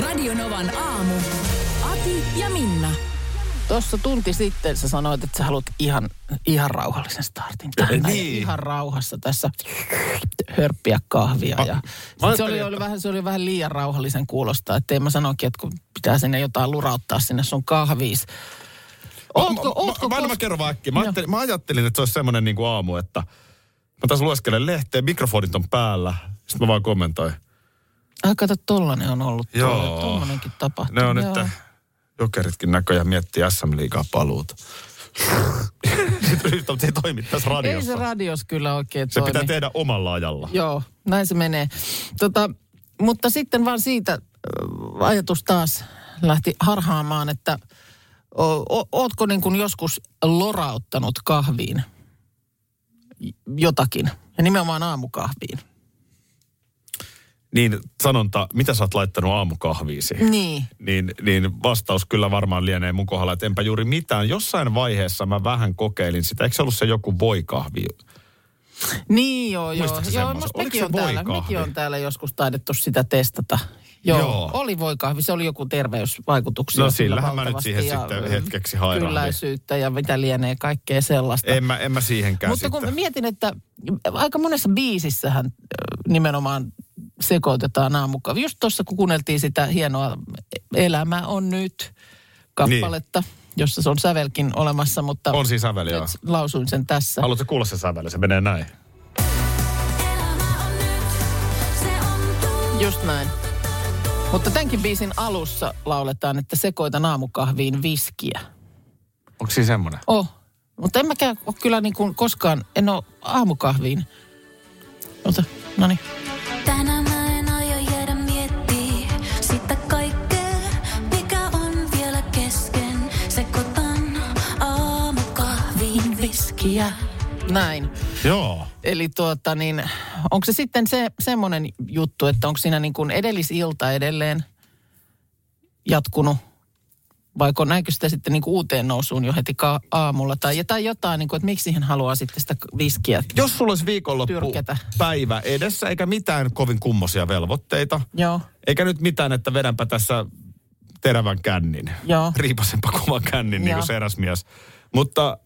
Radio Novan aamu. Ati ja Minna. Tuossa tunti sitten sä sanoit, että sä haluat ihan, ihan rauhallisen startin. Tähän Niin. Ihan rauhassa tässä hörppiä kahvia. Ma- ja mä se, oli, oli vähän, se oli vähän liian rauhallisen kuulosta. Että mä sanoinkin, että kun pitää sinne jotain lurauttaa sinne sun kahviis. Ootko, mä, ootko mä, mä, mä kos- kerron vaan äkkiä. Mä ajattelin, mä ajattelin, että se olisi semmoinen niin kuin aamu, että mä taas lueskelen lehteen, mikrofonit on päällä. Sitten mä vaan kommentoin. Ai kato, tollanen on ollut. Joo. Joo. Tommonenkin tapahtuu. Ne on Joo. nyt, jokeritkin näköjään miettii SM-liigaa paluuta. Mutta se ei toimi tässä Ei radiossa. se radios kyllä oikein se toimi. pitää tehdä omalla ajalla. Joo, näin se menee. Tota, mutta sitten vaan siitä ö, ajatus taas lähti harhaamaan, että o, o, ootko niin kuin joskus lorauttanut kahviin jotakin, ja nimenomaan aamukahviin. Niin sanonta, mitä sä oot laittanut aamukahviisi? Niin. Niin, niin vastaus kyllä varmaan lienee mun kohdalla, että enpä juuri mitään. Jossain vaiheessa mä vähän kokeilin sitä. Eikö se ollut se joku voikahvi? Niin joo, joo. Joo musta mekin on, täällä, mekin on täällä joskus taidettu sitä testata. Joo, Joo. oli voikahvi. Se oli joku terveysvaikutuksia. No sillähän mä nyt siihen ja, sitten hetkeksi hairahdin. Kylläisyyttä ja mitä lienee kaikkea sellaista. En mä, en mä siihenkään Mutta kun sitten. mä mietin, että aika monessa biisissähän nimenomaan sekoitetaan aamukahvi. Just tuossa, kun kuunneltiin sitä hienoa Elämä on nyt kappaletta, jossa se on sävelkin olemassa, mutta On siinä säveli, joo. nyt lausuin sen tässä. Haluatko kuulla se säveli? Se menee näin. Just näin. Mutta tämänkin biisin alussa lauletaan, että sekoitan aamukahviin viskiä. Onko siinä semmoinen? Oh, mutta en mäkään ole kyllä niin kuin koskaan, en ole aamukahviin. Ota, no niin. Tänään viskiä. Näin. Joo. Eli tuota niin, onko se sitten se semmoinen juttu, että onko siinä niin kuin edellisilta edelleen jatkunut, vaiko näinkö sitä sitten niin kuin uuteen nousuun jo heti ka- aamulla tai, tai jotain, niin kuin, että miksi siihen haluaa sitten sitä viskiä? Jos sulla olisi viikonloppu Tyrkätä. päivä edessä, eikä mitään kovin kummosia velvoitteita, Joo, eikä nyt mitään, että vedänpä tässä terävän kännin. Joo. Riipasenpa kovan kännin, niin Joo. kuin se eräs mies. Mutta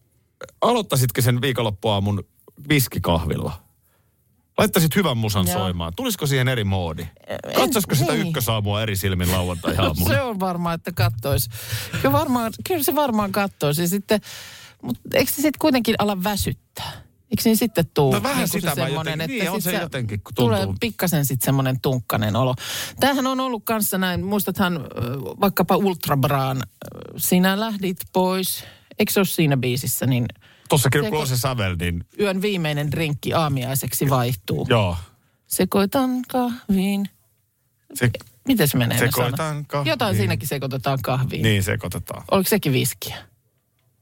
aloittaisitko sen viikonloppuaamun viskikahvilla? Laittaisit hyvän musan Joo. soimaan. Tulisiko siihen eri moodi? Katsoisiko sitä niin. ykkösaamua eri silmin lauantai-aamuna? se on varmaan, että kattois. Kyllä, varmaan, kyllä se varmaan kattoisi. Ja sitten, mutta eikö se sitten kuitenkin ala väsyttää? Eikö niin sitten tuu No vähän niin sitä se jotenkin- että niin, on se jotenkin, kun tuntuu- tulee pikkasen sitten semmoinen tunkkanen olo. Tämähän on ollut kanssa näin, muistathan vaikkapa Ultrabraan, sinä lähdit pois, eikö se ole siinä biisissä, niin Se- kun se sävel, niin yön viimeinen drinkki aamiaiseksi vaihtuu. joo. Sekoitan kahviin. Se, Miten se menee? ne Sekoitan kahviin. Jotain siinäkin sekoitetaan kahviin. niin sekoitetaan. Oliko sekin viskiä?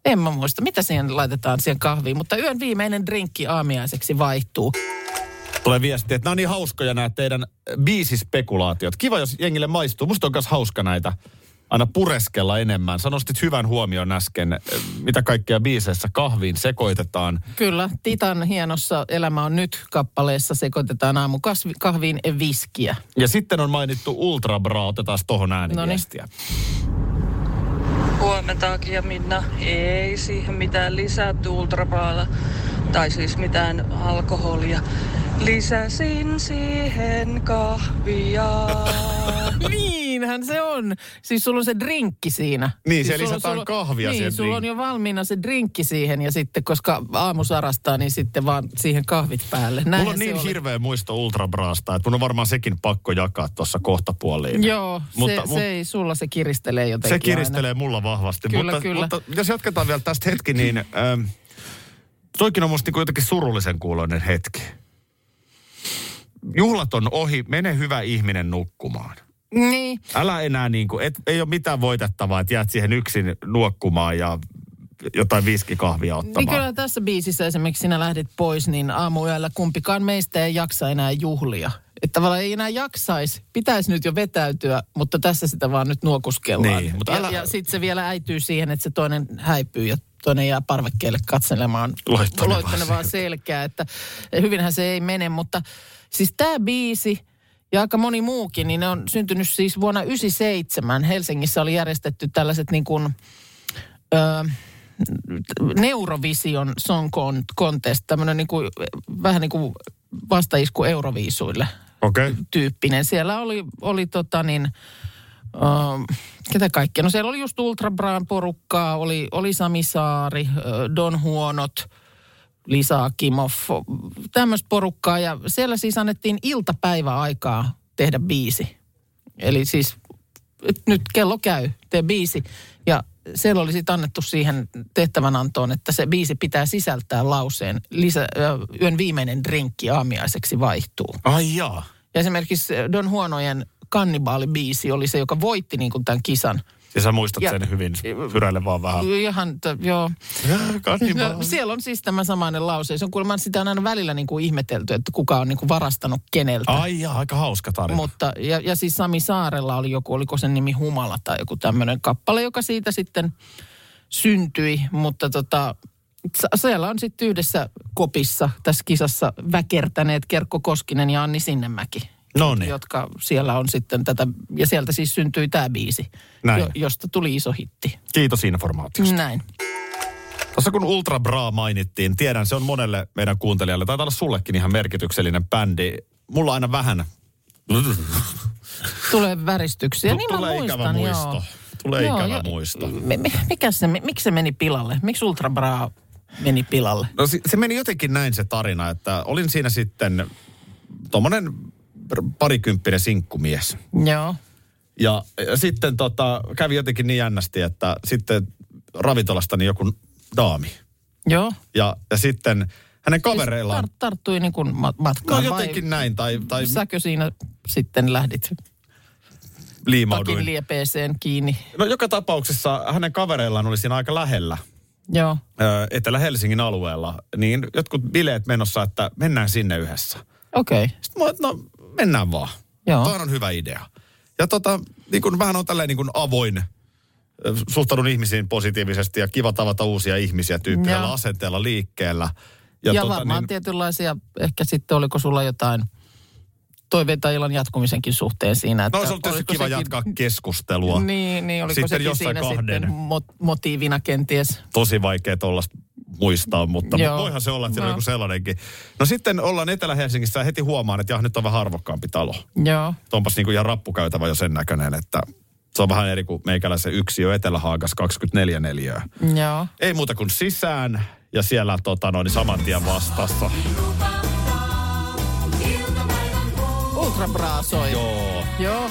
En mä muista, mitä siihen laitetaan siihen kahviin, mutta yön viimeinen drinkki aamiaiseksi vaihtuu. Tulee viesti, että nämä on niin hauskoja nämä teidän biisispekulaatiot. Kiva, jos jengille maistuu. Musta on myös hauska näitä aina pureskella enemmän. Sanoistit hyvän huomion äsken, mitä kaikkea biiseissä kahviin sekoitetaan. Kyllä, Titan hienossa Elämä on nyt kappaleessa sekoitetaan aamu kahviin viskiä. Ja sitten on mainittu Ultra Bra, otetaan tohon ääniviestiä. Huomenta Aki ja Minna. Ei siihen mitään lisätty ultrapaala tai siis mitään alkoholia. Lisäsin siihen kahvia. Niinhän se on. Siis sulla on se drinkki siinä. Niin, siis se sulla- lisätään sulla- kahvia Niin, siihen sulla on jo valmiina se drinkki siihen ja sitten, koska aamu sarastaa, niin sitten vaan siihen kahvit päälle. Mulla Näinhän on niin oli. hirveä muisto Ultra Braasta, että mun on varmaan sekin pakko jakaa tuossa kohtapuoliin. Joo, Mutta- se, mut- se ei, sulla se kiristelee jotenkin Se kiristelee mulla vahvasti. Kyllä, mutta, kyllä. mutta jos jatketaan vielä tästä hetki, niin ähm, toikin on musta niin jotenkin surullisen kuuloinen hetki. Juhlat on ohi, mene hyvä ihminen nukkumaan. Niin. Älä enää niin kuin, et, ei ole mitään voitettavaa, että jäät siihen yksin nuokkumaan ja jotain viskikahvia Niin ottamaan. kyllä tässä biisissä esimerkiksi sinä lähdit pois, niin aamuyöllä kumpikaan meistä ei jaksa enää juhlia. Että tavallaan ei enää jaksaisi, pitäisi nyt jo vetäytyä, mutta tässä sitä vaan nyt nuokuskellaan. Niin, mutta ja, älä- ja sitten se vielä äityy siihen, että se toinen häipyy ja toinen jää parvekkeelle katselemaan Loittonevaa selkää. Että hyvinhän se ei mene, mutta siis tämä biisi ja aika moni muukin, niin ne on syntynyt siis vuonna 97. Helsingissä oli järjestetty tällaiset niin kuin, ö, Neurovision Song Con- Contest, tämmöinen niin kuin, vähän niin kuin vastaisku Euroviisuille. Okay. tyyppinen. Siellä oli, oli tota niin, uh, ketä kaikkea? No siellä oli just Ultra Braan porukkaa, oli, oli Sami Saari, ö, Don Huonot, Lisa Akimov, tämmöistä porukkaa. Ja siellä siis annettiin iltapäiväaikaa tehdä biisi. Eli siis nyt kello käy, tee biisi. Ja siellä oli sitten annettu siihen tehtävänantoon, että se biisi pitää sisältää lauseen, lisä, ö, yön viimeinen drinkki aamiaiseksi vaihtuu. Ai jaa. Ja esimerkiksi Don Huonojen kannibaalibiisi oli se, joka voitti niin kuin tämän kisan. Ja sä muistat Ja- sen hyvin, pyräile vaan vähän. Ihan, t- joo. Kannibaali. No, siellä on siis tämä samainen lause. Se on kuulemma sitä on aina välillä niin kuin ihmetelty, että kuka on niin kuin varastanut keneltä. Ai jaa, aika hauska tarina. Mutta, ja, ja siis Sami Saarella oli joku, oliko sen nimi Humala tai joku tämmöinen kappale, joka siitä sitten syntyi. Mutta tota, siellä on sitten yhdessä kopissa tässä kisassa väkertäneet Kerkko Koskinen ja Anni Sinnemäki. No niin. Jotka siellä on sitten tätä, ja sieltä siis syntyi tämä biisi, Näin. josta tuli iso hitti. Kiitos informaatiosta. Näin. Tuossa kun Ultra Bra mainittiin, tiedän se on monelle meidän kuuntelijalle, taitaa olla sullekin ihan merkityksellinen bändi. Mulla on aina vähän, Tulee väristyksiä. niin mä tulee muistan, ikävä muisto. Joo. Tulee Joo, ikävä jo- muisto. Me, me, mikä se, miksi se meni pilalle? Miksi Ultra Bra meni pilalle? No se, se meni jotenkin näin se tarina, että olin siinä sitten tuommoinen parikymppinen sinkkumies. Joo. Ja, ja sitten tota, kävi jotenkin niin jännästi, että sitten ravintolastani joku daami. Joo. Ja, ja sitten hänen kavereillaan... Tar- tarttui niin kuin ma- No matkaan jotenkin näin, tai, tai vai säkö siinä sitten lähdit takin liimauduin. liepeeseen kiinni? No joka tapauksessa hänen kavereillaan oli siinä aika lähellä, Joo. Etelä-Helsingin alueella, niin jotkut bileet menossa, että mennään sinne yhdessä. Okei. Okay. Sitten mä, no mennään vaan. Joo. Toi on hyvä idea. Ja tota, niin kun vähän on tälleen niin kun avoin, suhtaudun ihmisiin positiivisesti ja kiva tavata uusia ihmisiä tyyppisellä Joo. asenteella liikkeellä. Ja, ja tota, varmaan niin... tietynlaisia, ehkä sitten oliko sulla jotain toiveita illan jatkumisenkin suhteen siinä. Että No se on tietysti kiva sekin- jatkaa keskustelua. Niin, niin oliko Sitten sekin siinä kahden. sitten mot- motiivina kenties? tosi vaikea tuollaista muistaa, mutta Joo. voihan se olla, että siellä on No. joku sellainenkin. No sitten ollaan Etelä-Helsingissä ja heti huomaan, että jah, nyt on vähän arvokkaampi talo. Joo. Onpas niin kuin ihan rappukäytävä jo sen näköinen, että se on vähän eri kuin meikäläisen yksiö Etelä-Haagas 24 neliöä. Joo. Ei muuta kuin sisään ja siellä tota, noin, saman tien vastassa. Ultra soi. Joo. Joo.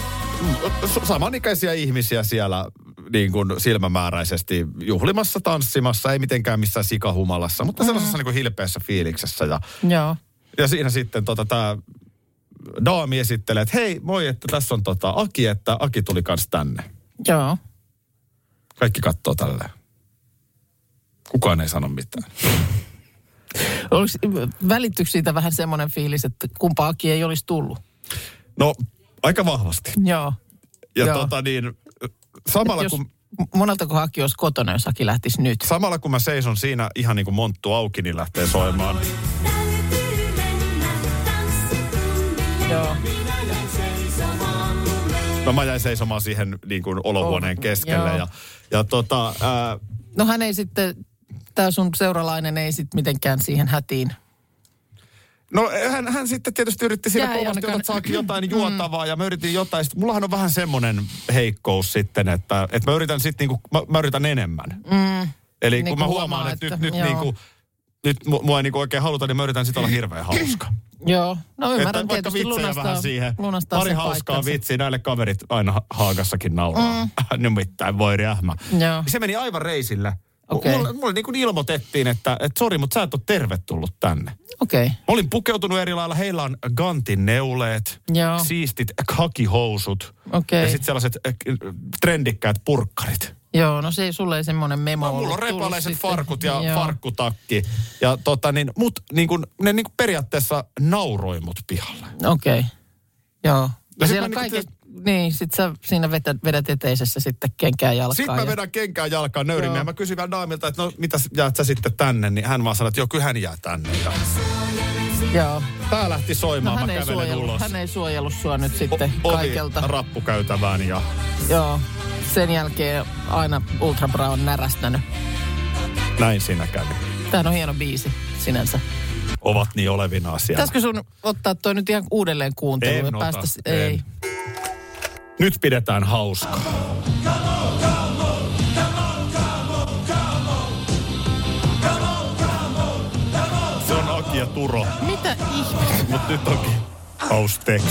S- Samanikäisiä ihmisiä siellä niin kuin silmämääräisesti juhlimassa, tanssimassa, ei mitenkään missään sikahumalassa, mutta sellaisessa niin kuin hilpeässä fiiliksessä. Ja Joo. Ja siinä sitten tota, tämä daami esittelee, että hei, moi, että tässä on tota Aki, että Aki tuli kans tänne. Joo. Kaikki katsoo tälleen. Kukaan ei sano mitään. Välittyykö siitä vähän semmoinen fiilis, että kumpaakin ei olisi tullut? No, aika vahvasti. Joo. Ja Joo. tota niin, samalla jos, kun, moneltako Haki olisi kotona, jos Haki lähtisi nyt? samalla kun mä seison siinä ihan niin kuin monttu auki, niin lähtee soimaan. Joo. No mä jäin seisomaan siihen niin kuin olohuoneen Oh, keskelle. joo. Ja, ja tota, ää, No hän ei sitten, tämä sun seuralainen ei sitten mitenkään siihen hätiin. No hän, hän sitten tietysti yritti siinä Jää kovasti, että saakin jotain juotavaa ja mä yritin jotain. Sitten mullahan on vähän semmoinen heikkous sitten, että, että mä yritän sitten niinku, mä, mä yritän enemmän. Mm. Eli Niin kun mä huomaa, huomaan, että, että- nyt, nyt, niinku, nyt mu- mua ei niinku oikein haluta, niin mä yritän sitten olla hirveän hauska. Joo, no että ymmärrän vaikka tietysti lunastaa, vähän siihen. lunastaa Pari hauskaa paikkansa. vitsiä, näille kaverit aina ha- Haagassakin nauraa. Mm. Nimittäin voi rähmä. Joo. Se meni aivan reisille. Okei. Mulle, mulle niin kuin ilmoitettiin, että, että sori, mutta sä et ole tervetullut tänne. Okei. Mä olin pukeutunut eri lailla. Heillä on Gantin neuleet, Joo. siistit kakihousut Okei. ja sitten sellaiset äh, trendikkäät purkkarit. Joo, no se sulle ei semmoinen memo No, mulla on repaleiset farkut ja Joo. farkkutakki. Ja tota niin, mut niin kun, ne niin kun periaatteessa nauroi mut pihalle. Okei. Joo. Ja sit siellä niinku kaiket, niin, sit sä siinä vetät, vedät eteisessä sitten kenkää jalkaan. Sitten mä ja- vedän kenkään jalkaan Joo. ja mä kysyn vielä Daamilta, että no mitä jäät sä sitten tänne, niin hän vaan sanoi, että joo, kyllä hän jää tänne. Ja Joo. tää lähti No soimaan, hän mä kävelen suojellut, ulos. hän ei suojellut sua nyt sitten O- ovi kaikelta. rappukäytävään ja Joo. Sen jälkeen aina Ultra Bra on närästänyt. näin siinä kävi. Tämä on hieno biisi sinänsä. Ovat niin olevinaan siellä. Pitäisikö sun ottaa toi nyt ihan uudelleen kuunteluun En ja ota, päästä... en. Ei. Nyt pidetään hauskaa. Se on Aki ja Turo, Mitä ihmettä? mutta nyt onkin Haustex.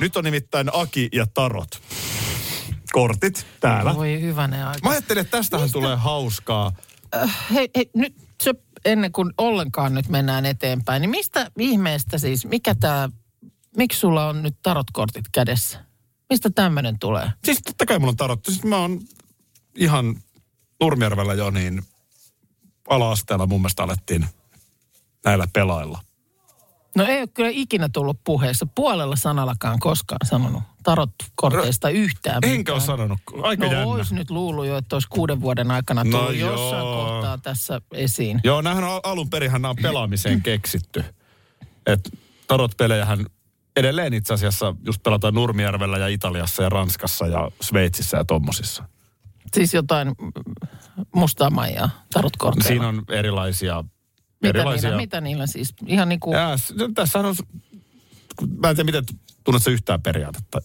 Nyt on nimittäin Aki ja Tarot. Kortit täällä. Voi hyvänen aika. Mä ajattelin, että tästähän tulee hauskaa. Hei, hei, nyt se, ennen kuin ollenkaan nyt mennään eteenpäin, niin mistä ihmeestä siis, mikä tämä, miksi sulla on nyt tarotkortit kädessä? Mistä tämmöinen tulee? Siis totta kai mulla on tarot. Siis mä oon ihan Nurmijärvellä jo niin ala-asteella mun mielestä alettiin näillä pelailla. No ei ole kyllä ikinä tullut puheessa puolella sanallakaan koskaan sanonut tarotkorteista yhtään Enkä mitään. ole sanonut. Aika No jännä. olisi nyt luullut jo, että olisi kuuden vuoden aikana No tullut jossain joo. kohtaa tässä esiin. Joo, nämähän on alun perinhän nämä on pelaamiseen keksitty. Et tarot-pelejähän edelleen itse asiassa just pelataan Nurmijärvellä ja Italiassa ja Ranskassa ja Sveitsissä ja tommosissa. Siis jotain mustaa maijaa tarotkorteilla. Siinä on erilaisia... mitä, erilaisia niillä, mitä niillä siis? Ihan niin kuin, Ja, s- tässä on, mä en tiedä miten tunnet sä yhtään periaatetta,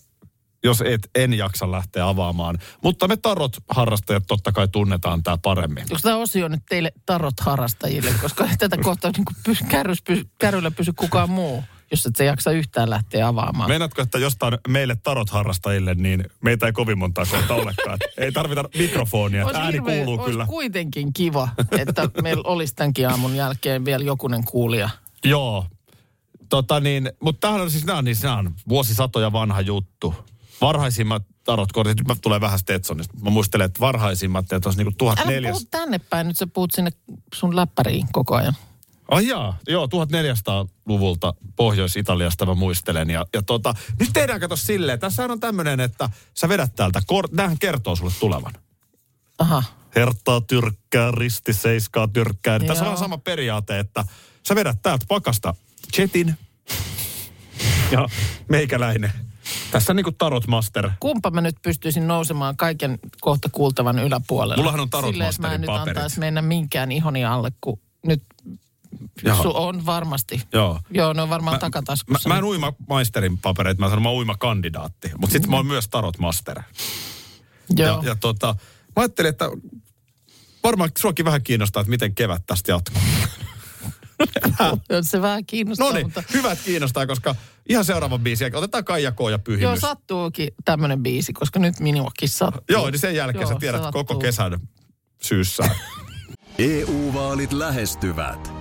jos et, en jaksa lähteä avaamaan. Mutta me tarot-harrastajat totta kai tunnetaan tämä paremmin. onko tämä osio nyt teille tarot-harrastajille? Koska tätä kohtaa niin pysy, kärrys, pysy, kärryllä pysy kukaan muu, jos et sä jaksa yhtään lähteä avaamaan. Meinaatko, että jostain meille tarot-harrastajille, niin meitä ei kovin montaa kohta olekaan. ei tarvita mikrofonia, ääni hirveä- kuuluu kyllä. kuitenkin kiva, että meillä olisi tämänkin aamun jälkeen vielä jokunen kuulija. Joo. Tota niin, mutta tämähän on siis, nämä on, niin, nämä on vuosisatoja vanha juttu. Varhaisimmat tarotkortit, nyt mä tulee vähän Stetsonista. Mä muistelen, että varhaisimmat, että olisi niinku Älä 1400... puhu tänne päin, nyt sä puhut sinne sun läppäriin koko ajan. Ai jaa, joo, 1400-luvulta Pohjois-Italiasta mä muistelen. Ja, ja tota, nyt tehdään kato silleen, tässä on tämmöinen, että sä vedät täältä, kor- näähän kertoo sulle tulevan. Aha. Hertaa tyrkkää, risti seiskaa tyrkkää. Niin tässä on sama periaate, että sä vedät täältä pakasta chetin ja meikäläinen. Tässä niinku tarot master. Kumpa mä nyt pystyisin nousemaan kaiken kohta kuultavan yläpuolelle? Mullahan on Tarot Silleen, mä en nyt antaisi mennä minkään ihoni alle, kun nyt Jaha. su on varmasti. Joo. Joo, ne on varmaan Mä, takataskussa. mä en uima maisterin papereita, mä sanon mä oon uima kandidaatti. Mutta sitten mä oon myös tarot master. Joo. Ja, ja tota, mä ajattelin, että varmaan suakin vähän kiinnostaa, että miten kevät tästä jatkuu. Se vähän kiinnostaa, No niin, mutta... hyvät kiinnostaa, koska ihan seuraava biisi, otetaan Kaija K. ja Joo, Pyhimys. sattuukin tämmöinen biisi, koska nyt minuakin sattuu. Joo, niin sen jälkeen Joo, sä tiedät se koko sattuu. kesän syyssä. EU-vaalit lähestyvät.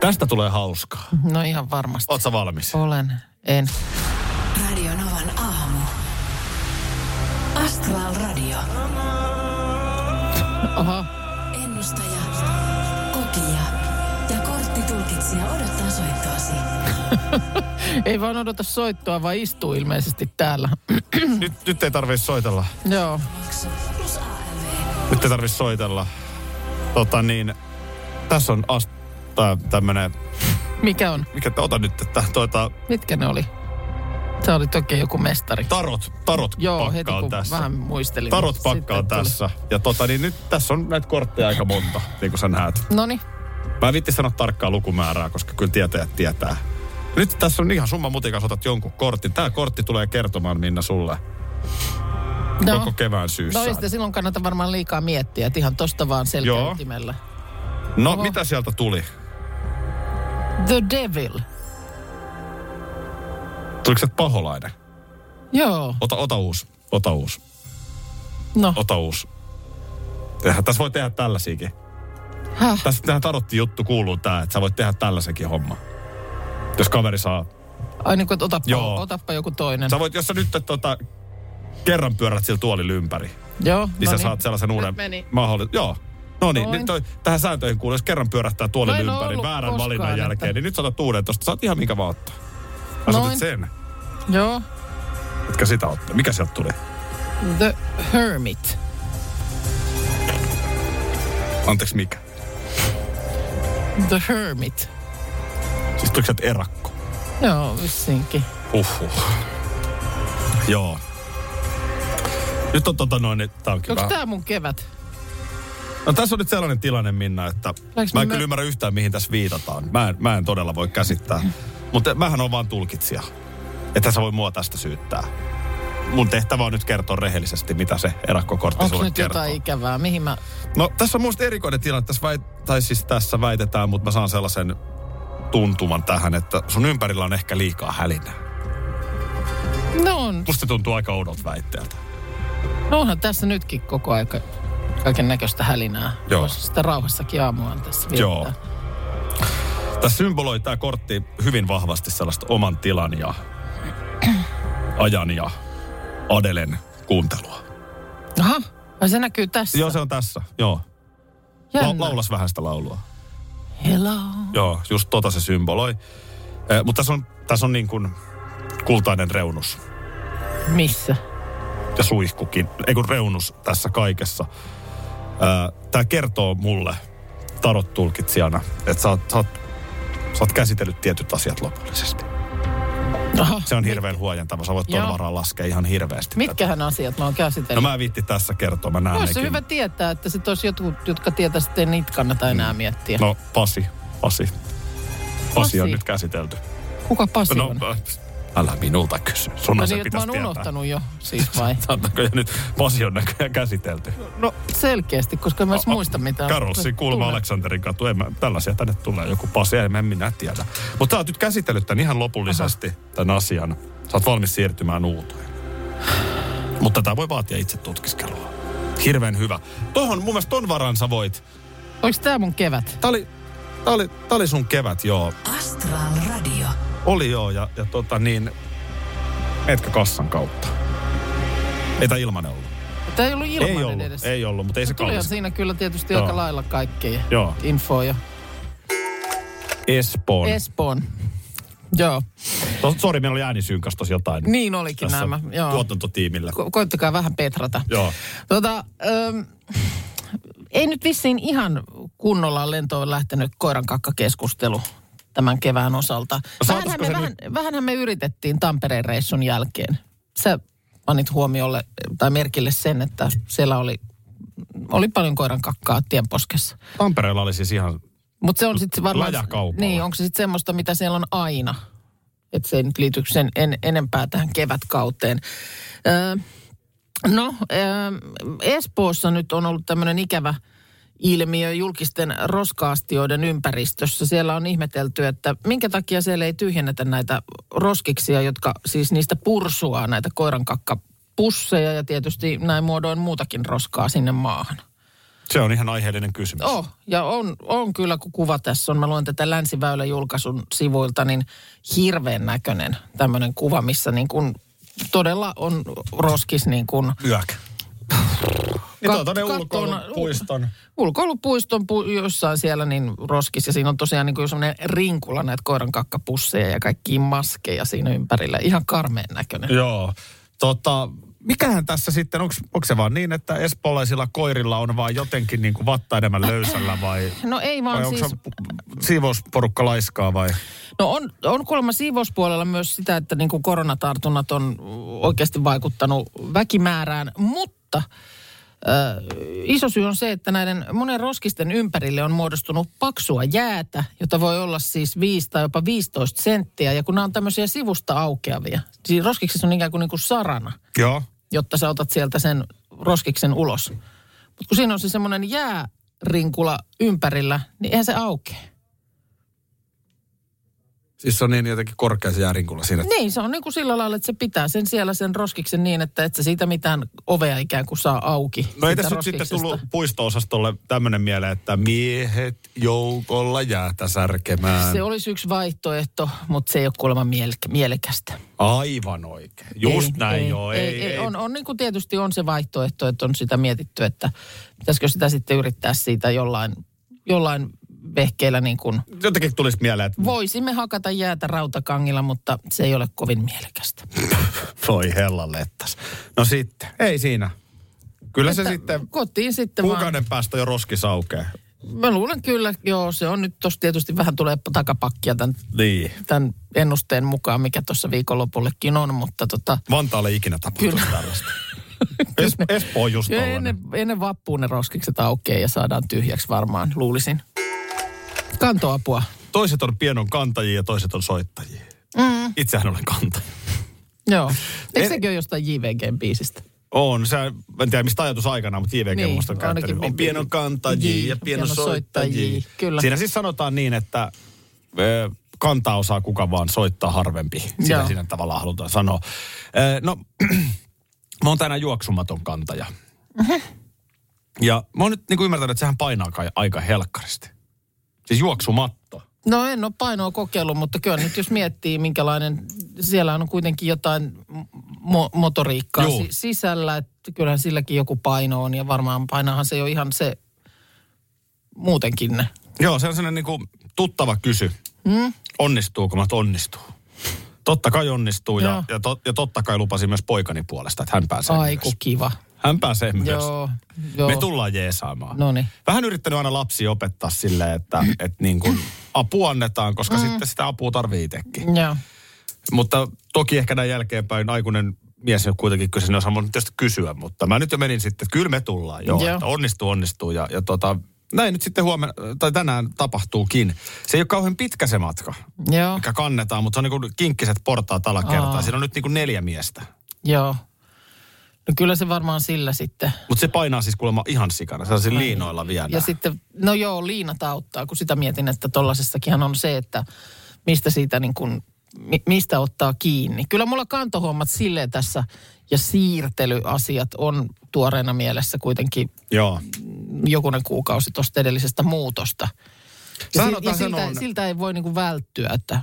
Tästä tulee hauskaa. No ihan varmasti. Sä valmis? Olen. En. Radio Novan aamu. Astral Radio. Oho. Ennustaja, kokija ja korttitulkitsija odottaa soittoasi. Ei vaan odota soittoa, vaan istuu ilmeisesti täällä. Nyt, nyt ei tarvitse soitella. Joo. Nyt ei tarvitse soitella. Tota niin, tässä on ast, tää, tämmönen, Mikä on? mikä, ota nyt, että tuota, Mitkä ne oli? Se oli toki joku mestari. tarot, tarot Joo, heti kun tässä. vähän muistelin. Tarot niin pakka on sitten tuli. tässä. Ja tota niin, nyt tässä on näitä kortteja aika monta, niin kuin sä näet. Noniin. Mä en vitti sanoa tarkkaa lukumäärää, koska kyllä tietäjät tietää. Nyt tässä on ihan summa mutikas, otat jonkun kortin. Tämä kortti tulee kertomaan, Minna, sulle No. koko kevään syyssä. No sitä silloin kannata varmaan liikaa miettiä, että ihan tosta vaan selkeytimellä. No, Oho. mitä sieltä tuli? The Devil. Tuliko se paholainen? Joo, Ota, ota uusi. Ota uusi. no. Ota uusi. Tehdä, tässä voi tehdä tällaisiakin. Häh? Tässä tähän tarotti juttu kuuluu tää, että sä voit tehdä tällaisenkin homma. Jos kaveri saa. Ai niin kuin, otappa, Joo. otappa joku toinen. Sä voit, jos sä nyt tota, kerran pyörät sillä tuolilla ympäri, Joo, niin no sä saat sellaisen uuden mahdollisuuden. Joo. No niin, nyt toi, tähän sääntöihin kuuluu, jos kerran pyörähtää tuolin No ympäri väärän koskaan, valinnan jälkeen, että- niin nyt sä otat uuden tosta. Saat ihan minkä vaan ottaa. Otit sen. Joo. Etkä sitä ottaa. Mikä sieltä tuli? The Hermit. Anteeksi, mikä? The Hermit. Siis tuliko sieltä erakko? Joo, vissinkin. Uhuh. Joo. Nyt on tota noin, niin tää onkin Onko tää mun kevät? No tässä on nyt sellainen tilanne, Minna, että Läks mä en me- kyllä ymmärrä yhtään, mihin tässä viitataan. Mä en, mä en todella voi käsittää. Mutta mähän on vaan tulkitsija. Että sä voi mua tästä syyttää. Mun tehtävä on nyt kertoa rehellisesti, mitä se erakkokortti Onko sulle nyt kertoo. jotain ikävää? Mihin mä... No tässä on musta erikoinen tilanne. Tässä väit, tai siis tässä väitetään, mutta mä saan sellaisen tuntuman tähän, että sun ympärillä on ehkä liikaa hälinää. No on. Musta tuntuu aika oudolta väitteeltä. No onhan tässä nytkin koko aika kaiken näköistä hälinää. Joo. Voisi sitä rauhassakin aamuaan tässä Joo. viettää. Tässä symboloi tämä kortti hyvin vahvasti sellaista oman tilan ja ajan ja Adelen kuuntelua. Aha, vai se näkyy tässä? Joo, se on tässä. Joo. La- laulas vähän sitä laulua. Hello. Joo, just tota se symboloi. Eh, mutta tässä on, tässä on niin kuin kultainen reunus Missä? ja suihkukin. Ei kun reunus tässä kaikessa. Tämä kertoo mulle tarot tulkitsijana, että sä oot, sä, oot, sä oot käsitellyt tietyt asiat lopullisesti. Aha. Se on hirveän huojentava. Sä voit Joo. varaan laskea ihan hirveästi. tätä. Mitkähän asiat mä oon käsitellyt? No mä viitti tässä kertoa, mä näen Olisi se nekin. hyvä tietää, että sit olisi jotkut, jotka tietää, että ei niitä kannata enää miettiä. No Pasi, Pasi. Pasi on Pasi. nyt käsitelty. Kuka Pasi No, on? Älä minulta kysy. Sun No on se niin, mä oon tietää. unohtanut jo, siis vai? Saatako jo nyt Pasi on näköjään käsitelty. No selkeästi, koska en mä edes muista mitään. Karolsi, Tunne. Aleksanterin katu. En mä, tällaisia tänne tulee. Joku Pasi, en mä minä tiedä. Mutta sä oot nyt käsitellyt tämän ihan lopullisesti, Aha. tämän asian. Sä oot valmis siirtymään uuteen. Mutta tätä voi vaatia itse tutkiskelua. Hirveän hyvä. Tohon, mun mielestä ton varan sä voit. Oliko tää mun kevät? Tää oli, tää oli, tää oli sun kevät, joo. Astral Radio. Oli joo, ja, ja tota niin, etkä kassan kautta. Ei tää ilmanen ollut. Tää ei ollut ilmanen ei ollut, edes. ei ollut, mutta ei se Tulihan kallis. siinä kyllä tietysti Joo. aika lailla kaikkea Joo. infoa jo. Espoon. Espoon. Joo, sori, meillä oli äänisynkäs tosi jotain. niin olikin nämä. Joo. tuotantotiimille. Ko- koittakaa vähän petrata. Joo. Tota, ei nyt vissiin ihan kunnolla lentoon lähtenyt koiran kakkakeskustelu tämän kevään osalta. Vähänhän me, vähän, vähänhän me yritettiin Tampereen reissun jälkeen. Sä panit huomiolle tai merkille sen, että siellä oli, oli paljon koiran kakkaa tienposkessa. Tampereella oli siis ihan, Mutta se on sitten varmaan... Niin, onko se sitten semmoista, mitä siellä on aina? Että se ei nyt liity sen en, enempää tähän kevätkauteen. Öö, no, öö, Espoossa nyt on ollut tämmöinen ikävä ilmiö julkisten roskaastioiden ympäristössä. Siellä on ihmetelty, että minkä takia siellä ei tyhjennetä näitä roskiksia, jotka siis niistä pursuaa näitä koirankakka pusseja ja tietysti näin muodoin muutakin roskaa sinne maahan. Se on ihan aiheellinen kysymys. Oh, ja on, on kyllä, kun kuva tässä on, mä luen tätä Länsiväylän julkaisun sivuilta, niin hirveän näköinen tämmöinen kuva, missä niin kuin todella on roskis niin kuin Yök. Niin tuo tuonne ulkoilupuiston. ulkoilupuiston pu- jossain siellä niin roskis ja siinä on tosiaan niin kuin semmoinen rinkula näitä koiran kakkapusseja ja kaikkia maskeja siinä ympärillä. Ihan karmeen näköinen. Joo. Tota, mikähän tässä sitten, onko se vaan niin, että espoolaisilla koirilla on vaan jotenkin niin kuin vatta enemmän löysällä vai, No ei vai vaan onko siis, siivousporukka laiskaa vai? no on, on kuulemma siivouspuolella myös sitä, että niin kuin koronatartunnat on oikeasti vaikuttanut väkimäärään, mutta Ö, iso syy on se, että näiden monen roskisten ympärille on muodostunut paksua jäätä, jota voi olla siis 5 tai jopa 15 senttiä. Ja kun nämä on tämmöisiä sivusta aukeavia, siis roskiksessa on ikään kuin, niin kuin sarana, Joo. jotta sä otat sieltä sen roskiksen ulos. Mutta kun siinä on se semmoinen jäärinkula ympärillä, niin eihän se aukea. Siis se on niin jotenkin korkea se jäärinkulla siinä. Niin, se on niin kuin sillä lailla, että se pitää sen siellä sen roskiksen niin, että et sä siitä mitään ovea ikään kuin saa auki. No ei tässä nyt sitten tullut puisto-osastolle tämmöinen mieleen, että miehet joukolla jäätä särkemään. Se olisi yksi vaihtoehto, mutta se ei ole kuulemma miele- mielekästä. Aivan oikein. Just ei, näin ei, joo. Ei, ei, ei. On, on niin kuin tietysti on se vaihtoehto, että on sitä mietitty, että pitäisikö sitä sitten yrittää siitä jollain, jollain vehkeillä niin kuin Jotenkin tulisi mieleen, että voisimme hakata jäätä rautakangilla, mutta se ei ole kovin mielekästä. voi hella lettas. No sitten, ei siinä. Kyllä se Että sitten Kotiin sitten vaan. kuukauden päästä jo roskis aukeaa. Mä luulen kyllä, joo, se on nyt tossa tietysti vähän tulee takapakkia tämän, Niin. tämän ennusteen mukaan, mikä tuossa viikonlopullekin on, mutta tota, Vantaalle ikinä tapahtunut Kyllä. tällaista. Es, Espoo on just ennen, ennen vappuun ne roskikset aukeaa ja saadaan tyhjäksi varmaan, luulisin. Kantoapua. Toiset on pienon kantajia ja toiset on soittajia. Mm. Itsehän olen kantaja. Joo. Eikö En- sekin ole jostain JVGn biisistä? On, se, en tiedä mistä ajatus aikana, mutta JVG Niin, musta on käyttänyt. On pienon kantajia ja pienon soittajia. kyllä. Siinä siis sanotaan niin, että ö, kantaa osaa kuka vaan soittaa harvempi. Sitä Joo. siinä tavallaan halutaan sanoa. Ö, No, mä oon tänään juoksumaton kantaja. Mhm. Ja mä oon nyt niin kuin ymmärtänyt, että sehän painaa kai aika helkkaristi. Siis juoksumatto. No en ole painoa kokeillut, mutta kyllä nyt jos miettii, minkälainen, siellä on kuitenkin jotain mo- motoriikkaa Juu. si- sisällä, että kyllähän silläkin joku paino on ja varmaan painahan se jo ihan se muutenkin ne. Joo, se on sellainen niin kuin tuttava kysy. Mm? Onnistuuko mä, onnistuu. Totta kai onnistuu Joo. ja, ja, tot, ja totta kai lupasin myös poikani puolesta, että hän pääsee Aiku myös. kiva. Hän pääsee myös. Joo, joo. Me tullaan jeesaamaan. Noniin. Vähän yrittänyt aina lapsi opettaa silleen, että, että niin kuin apua annetaan, koska mm. sitten sitä apua tarvii itsekin. Joo. Mutta toki ehkä näin jälkeenpäin aikuinen mies on kuitenkin kyse, ne osaa mun tietysti kysyä, mutta mä nyt jo menin sitten, että kyllä me tullaan, joo, Joo. että onnistuu, onnistuu ja, ja tota, näin nyt sitten huomenna, tai tänään tapahtuukin. Se ei ole kauhean pitkä se matka, Joo, mikä kannetaan, mutta se on niin kuin kinkkiset portaat alakertaa. Aa. Siinä on nyt niin kuin neljä miestä. joo. No kyllä se varmaan sillä sitten. Mutta se painaa siis kuulemma ihan sikana, sellaisilla liinoilla viedään. Ja sitten, no joo, liinat auttaa, kun sitä mietin, että tollasessakinhan on se, että mistä siitä niin kuin, mi- mistä ottaa kiinni. Kyllä mulla kantohommat silleen tässä ja siirtelyasiat on tuoreena mielessä kuitenkin Joo. jokunen kuukausi tuosta edellisestä muutosta. Ja, si- ja siltä, on- siltä ei voi niin kuin välttyä, että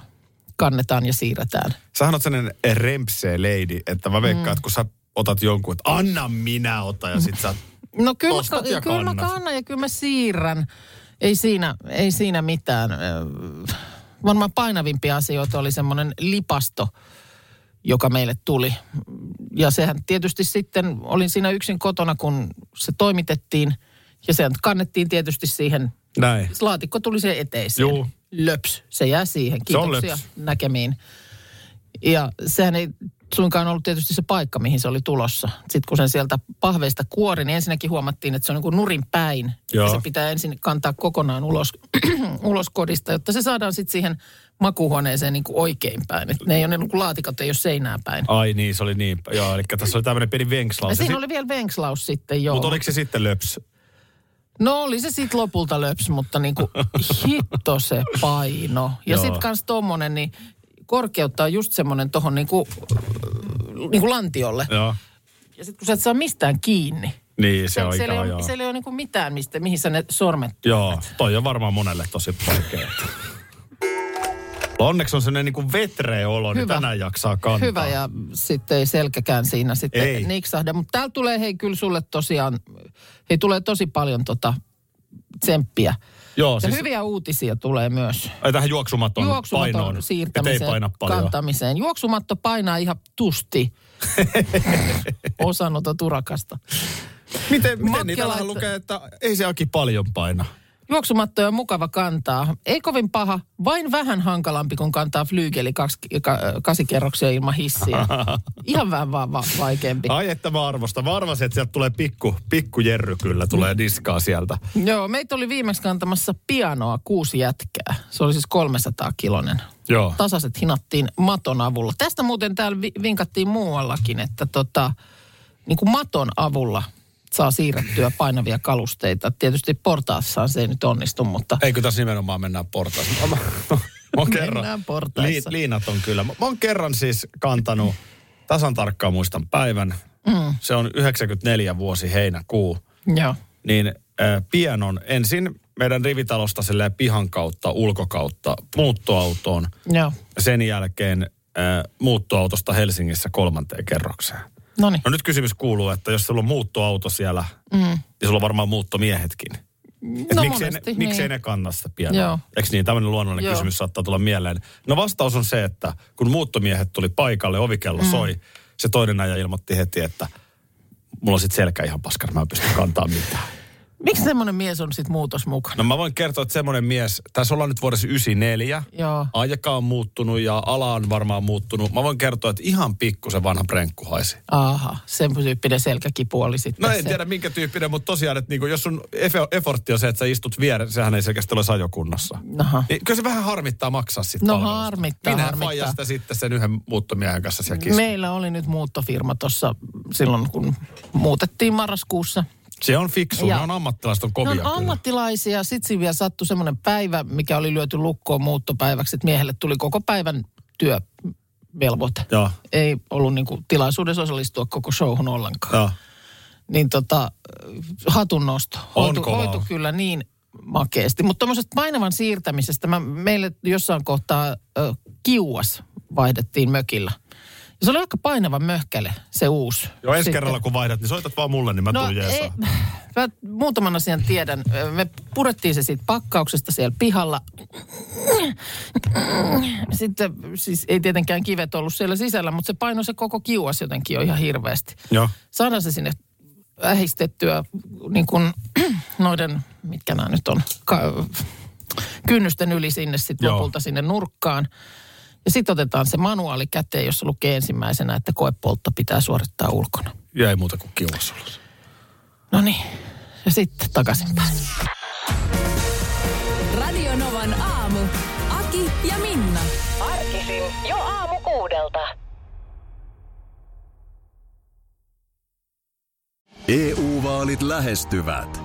kannetaan ja siirretään. Sähän oot sellainen rempsee lady, että mä veikkaan, mm. että kun sä otat jonkun, että anna minä ota ja sit sä... No kyllä, mä, ja kyllä mä kannan ja kyllä mä siirrän. Ei siinä, ei siinä mitään. Varmaan painavimpia asioita oli semmoinen lipasto, joka meille tuli. Ja sehän tietysti sitten, olin siinä yksin kotona, kun se toimitettiin. Ja se kannettiin tietysti siihen, Näin. se laatikko tuli siihen eteiseen. Juu. Löps, se jää siihen. Se on Kiitoksia löps. näkemiin. Ja sehän ei suinkaan ollut tietysti se paikka, mihin se oli tulossa. Sitten kun sen sieltä pahveista kuori, niin ensinnäkin huomattiin, että se on niin kuin nurin päin. Joo. Ja se pitää ensin kantaa kokonaan ulos, ulos kodista, jotta se saadaan sitten siihen makuuhuoneeseen niin kuin oikein päin. Et ne ei ole, niin kuin laatikot ei ole seinään päin. Ai niin, se oli niin. Joo, eli tässä oli tämmöinen pieni Ja venkslaus. siinä oli vielä venkslaus sitten, joo. Mutta oliko se sitten löps? No oli se sitten lopulta löps, mutta niin kuin hitto se paino. Ja sitten kans tommonen, niin korkeutta on just semmoinen tohon niin kuin, niin kuin lantiolle. Joo. Ja sitten kun sä et saa mistään kiinni, Niin, se, on siellä, ei ikävä, ole, joo. siellä ei ole niin kuin mitään, mistä, mihin sä ne sormet Joo, toi on varmaan monelle tosi vaikea. Onneksi on sellainen niin vetreä olo, niin tänään jaksaa kantaa. Hyvä ja sitten ei selkäkään siinä sitten Ei. niksahda. Mutta täällä tulee hei kyllä sulle tosiaan, hei tulee tosi paljon tota tsemppiä. Joo, Ja siis hyviä uutisia tulee myös. ai tähän juoksumaton, Juoksumaton painoon. Et ei siirtämiseen, paina paljon. kantamiseen. Juoksumatto painaa ihan tusti. Osanotot urakasta. Miten, miten niitä vähän lukee, että ei se Aki paljon paina? Juoksumatto on mukava kantaa. Ei kovin paha, vain vähän hankalampi kuin kantaa flyygeli kaksi, ka, kasikerroksia ilman hissiä. Ihan vähän vaan va, vaikeampi. Ai että mä arvostan. Mä arvasin, että sieltä tulee pikku, pikku jerry kyllä, tulee diskaa sieltä. Joo, meitä oli viimeksi kantamassa pianoa kuusi jätkää. Se oli siis 300 kilonen. Joo. Tasaiset hinattiin maton avulla. Tästä muuten täällä vi- vinkattiin muuallakin, että tota, niin kuin maton avulla saa siirrettyä painavia kalusteita. Tietysti portaassaan se ei nyt onnistu, mutta Eikö tässä nimenomaan mennään portaissa? Mä, mä, mä kerran, Mennään portaissa. liinat on kyllä. Mä, mä oon kerran siis kantanut, tasan tarkkaan muistan päivän. Mm. Se on 94 vuosi heinäkuu. joo. Niin äh, pienon ensin meidän rivitalosta silleen pihan kautta, ulkokautta, muuttoautoon. Joo. Sen jälkeen äh, muuttoautosta Helsingissä kolmanteen kerrokseen. No niin. No nyt kysymys kuuluu, että jos sulla on muuttoauto siellä, mm. niin sulla on varmaan muuttomiehetkin. Et No miksei, ne, monesti, miksei niin. ne kanna sitä pianoa? Joo. Eikö niin? Tämmöinen luonnollinen Joo. kysymys saattaa tulla mieleen. No vastaus on se, että kun muuttomiehet tuli paikalle, ovikello mm. soi, se toinen aja ilmoitti heti, että mulla on sit selkä ihan paskana, mä en pysty kantaa mitään. Miksi semmoinen mies on sitten muutos mukana? No mä voin kertoa, että semmoinen mies, tässä ollaan nyt vuodessa 94, Joo. aika on muuttunut ja ala on varmaan muuttunut. Mä voin kertoa, että ihan pikkusen vanha prenkku haisi. Aha, sen tyyppinen selkäkipu oli sitten No en se. tiedä minkä tyyppinen, mutta tosiaan, että niinku, jos sun effortti on se, että sä istut vieressä, sehän ei selkeästi ole sajokunnossa. Aha. Niin kyllä se vähän harmittaa maksaa sitten No harmittaa, Minä harmittaa. sitä sitten sen yhden muuttomiehen kanssa siellä kiskalla. Meillä oli nyt muuttofirma tuossa silloin, kun muutettiin marraskuussa. Se on fiksu, Ja- ne on ammattilaiset on Ne kovia on kyllä. ammattilaisia. Sitten siinä vielä sattui semmoinen päivä, mikä oli lyöty lukkoon muuttopäiväksi, että miehelle tuli koko päivän työvelvoite. Joo, Ei ollut niin kuin tilaisuudessa osallistua koko showhun ollenkaan. joo. Niin tota, hatunnosto. On Hoitu, hoitu kyllä niin makeasti. Mutta tuommoisesta painavan siirtämisestä, mä, meille jossain kohtaa ö, kiuas vaihdettiin mökillä. Se oli aika painava möhkäle, se uusi. Joo, ensi Sitten- kerralla kun vaihdat, niin soitat vaan mulle, niin mä tuun ei, mä muutaman asian tiedän. Me purettiin se siitä pakkauksesta siellä pihalla. Sitten siis ei tietenkään kivet ollut siellä sisällä, mutta se paino se koko kiuas jotenkin jo ihan hirveästi. Joo. Saadaan se sinne ähistettyä niin kuin noiden, mitkä nämä nyt on, ka- kynnysten yli sinne sitten lopulta sinne nurkkaan. Ja sitten otetaan se manuaali käteen, jossa lukee ensimmäisenä, että koepoltto pitää suorittaa ulkona. Ja ei muuta kuin kiuas. No niin, ja sitten takaisinpäin. Radio Novan aamu. Aki ja Minna. Arkisin jo aamu kuudelta. EU-vaalit lähestyvät.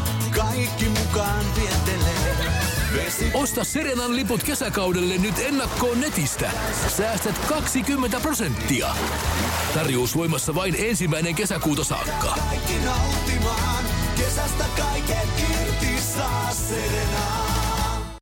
kaikki mukaan viettelee. Vesi... Osta Serenan liput kesäkaudelle nyt ennakkoon netistä. Säästät 20 prosenttia. Tarjous voimassa vain ensimmäinen kesäkuuta saakka. Kaikki nauttimaan, kesästä kaiken irti saa Serena.